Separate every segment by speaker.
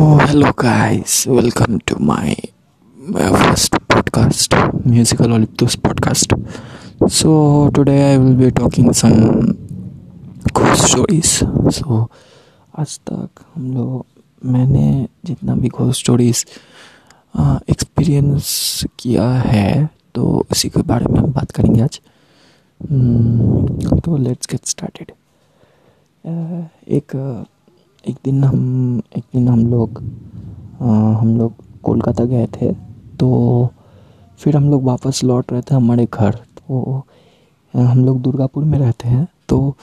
Speaker 1: Oh, guys. Welcome to my, my first podcast, Musical Olympus podcast. So today I will be talking some ghost stories. So आज तक हम लोग मैंने जितना भी घोस्ट स्टोरीज एक्सपीरियंस किया है तो उसी के बारे में हम बात करेंगे आज Hmm, तो लेट्स गेट स्टार्टेड एक एक दिन हम, एक दिन हम लोग हम लोग कोलकाता गए थे तो फिर हम लोग वापस लौट रहे थे हमारे घर। तो हम लोग दुर्गापुर में रहते हैं तो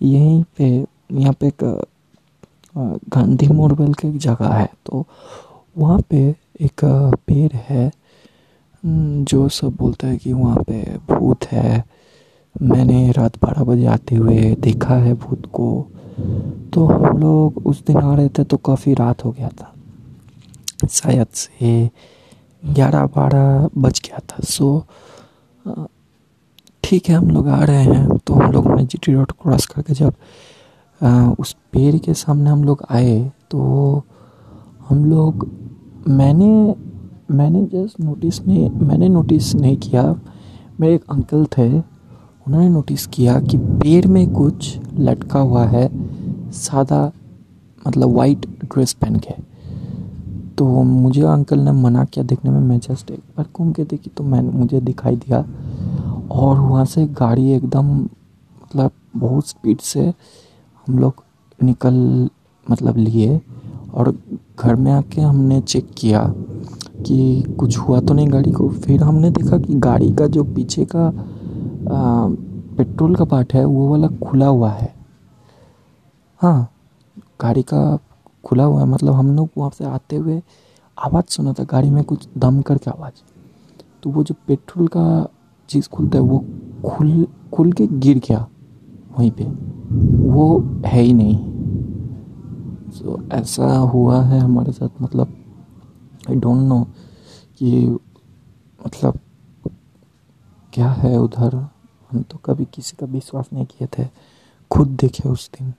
Speaker 1: यहीं पे, यहाँ पे एक गांधी मोड़ बोल के एक जगह है तो वहाँ पे एक पेड़ है जो सब बोलते हैं कि वहाँ पे भूत है। मैंने रात बारह बजे आते हुए देखा है भूत को। तो हम लोग उस दिन आ रहे थे तो काफ़ी रात हो गया था। शायद से ग्यारह बारह बज गया था। सो ठीक है हम लोग आ रहे हैं। तो हम लोग ने जी रोड क्रॉस करके जब अ, उस पेड़ के सामने हम लोग आए तो हम लोग मैंने मैंने जस्ट नोटिस नहीं मैंने नोटिस नहीं किया। मेरे एक अंकल थे उन्होंने नोटिस किया कि पेड़ में कुछ लटका हुआ है। सादा मतलब वाइट ड्रेस पहन के। तो मुझे अंकल ने मना किया देखने में मैं जस्ट एक बार घूम के देखी तो मैं मुझे दिखाई दिया। और वहाँ से गाड़ी एकदम मतलब बहुत स्पीड से हम लोग निकल मतलब लिए। और घर में आके हमने चेक किया कि कुछ हुआ तो नहीं गाड़ी को। फिर हमने देखा कि गाड़ी का जो पीछे का आ, पेट्रोल का पार्ट है वो वाला खुला हुआ है। हाँ गाड़ी का खुला हुआ है मतलब हम लोग वहाँ से आते हुए आवाज़ सुना था गाड़ी में कुछ दम करके आवाज़। तो वो जो पेट्रोल का चीज़ खुलता है वो खुल खुल के गिर गया वहीं पे। वो है ही नहीं। सो so, ऐसा हुआ है हमारे साथ मतलब आई डोंट नो कि मतलब क्या है उधर। हम तो कभी किसी का विश्वास नहीं किए थे खुद देखे उस दिन।